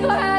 Go ahead.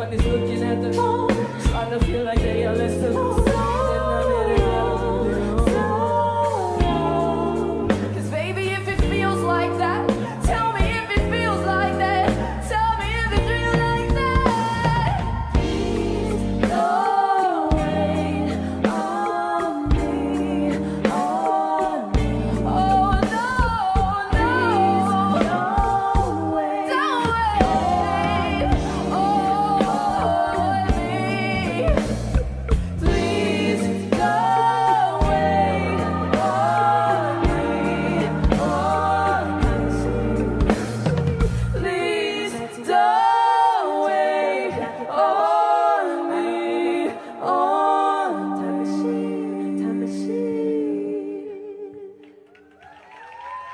Everyone is looking at the phone, trying to feel like they see.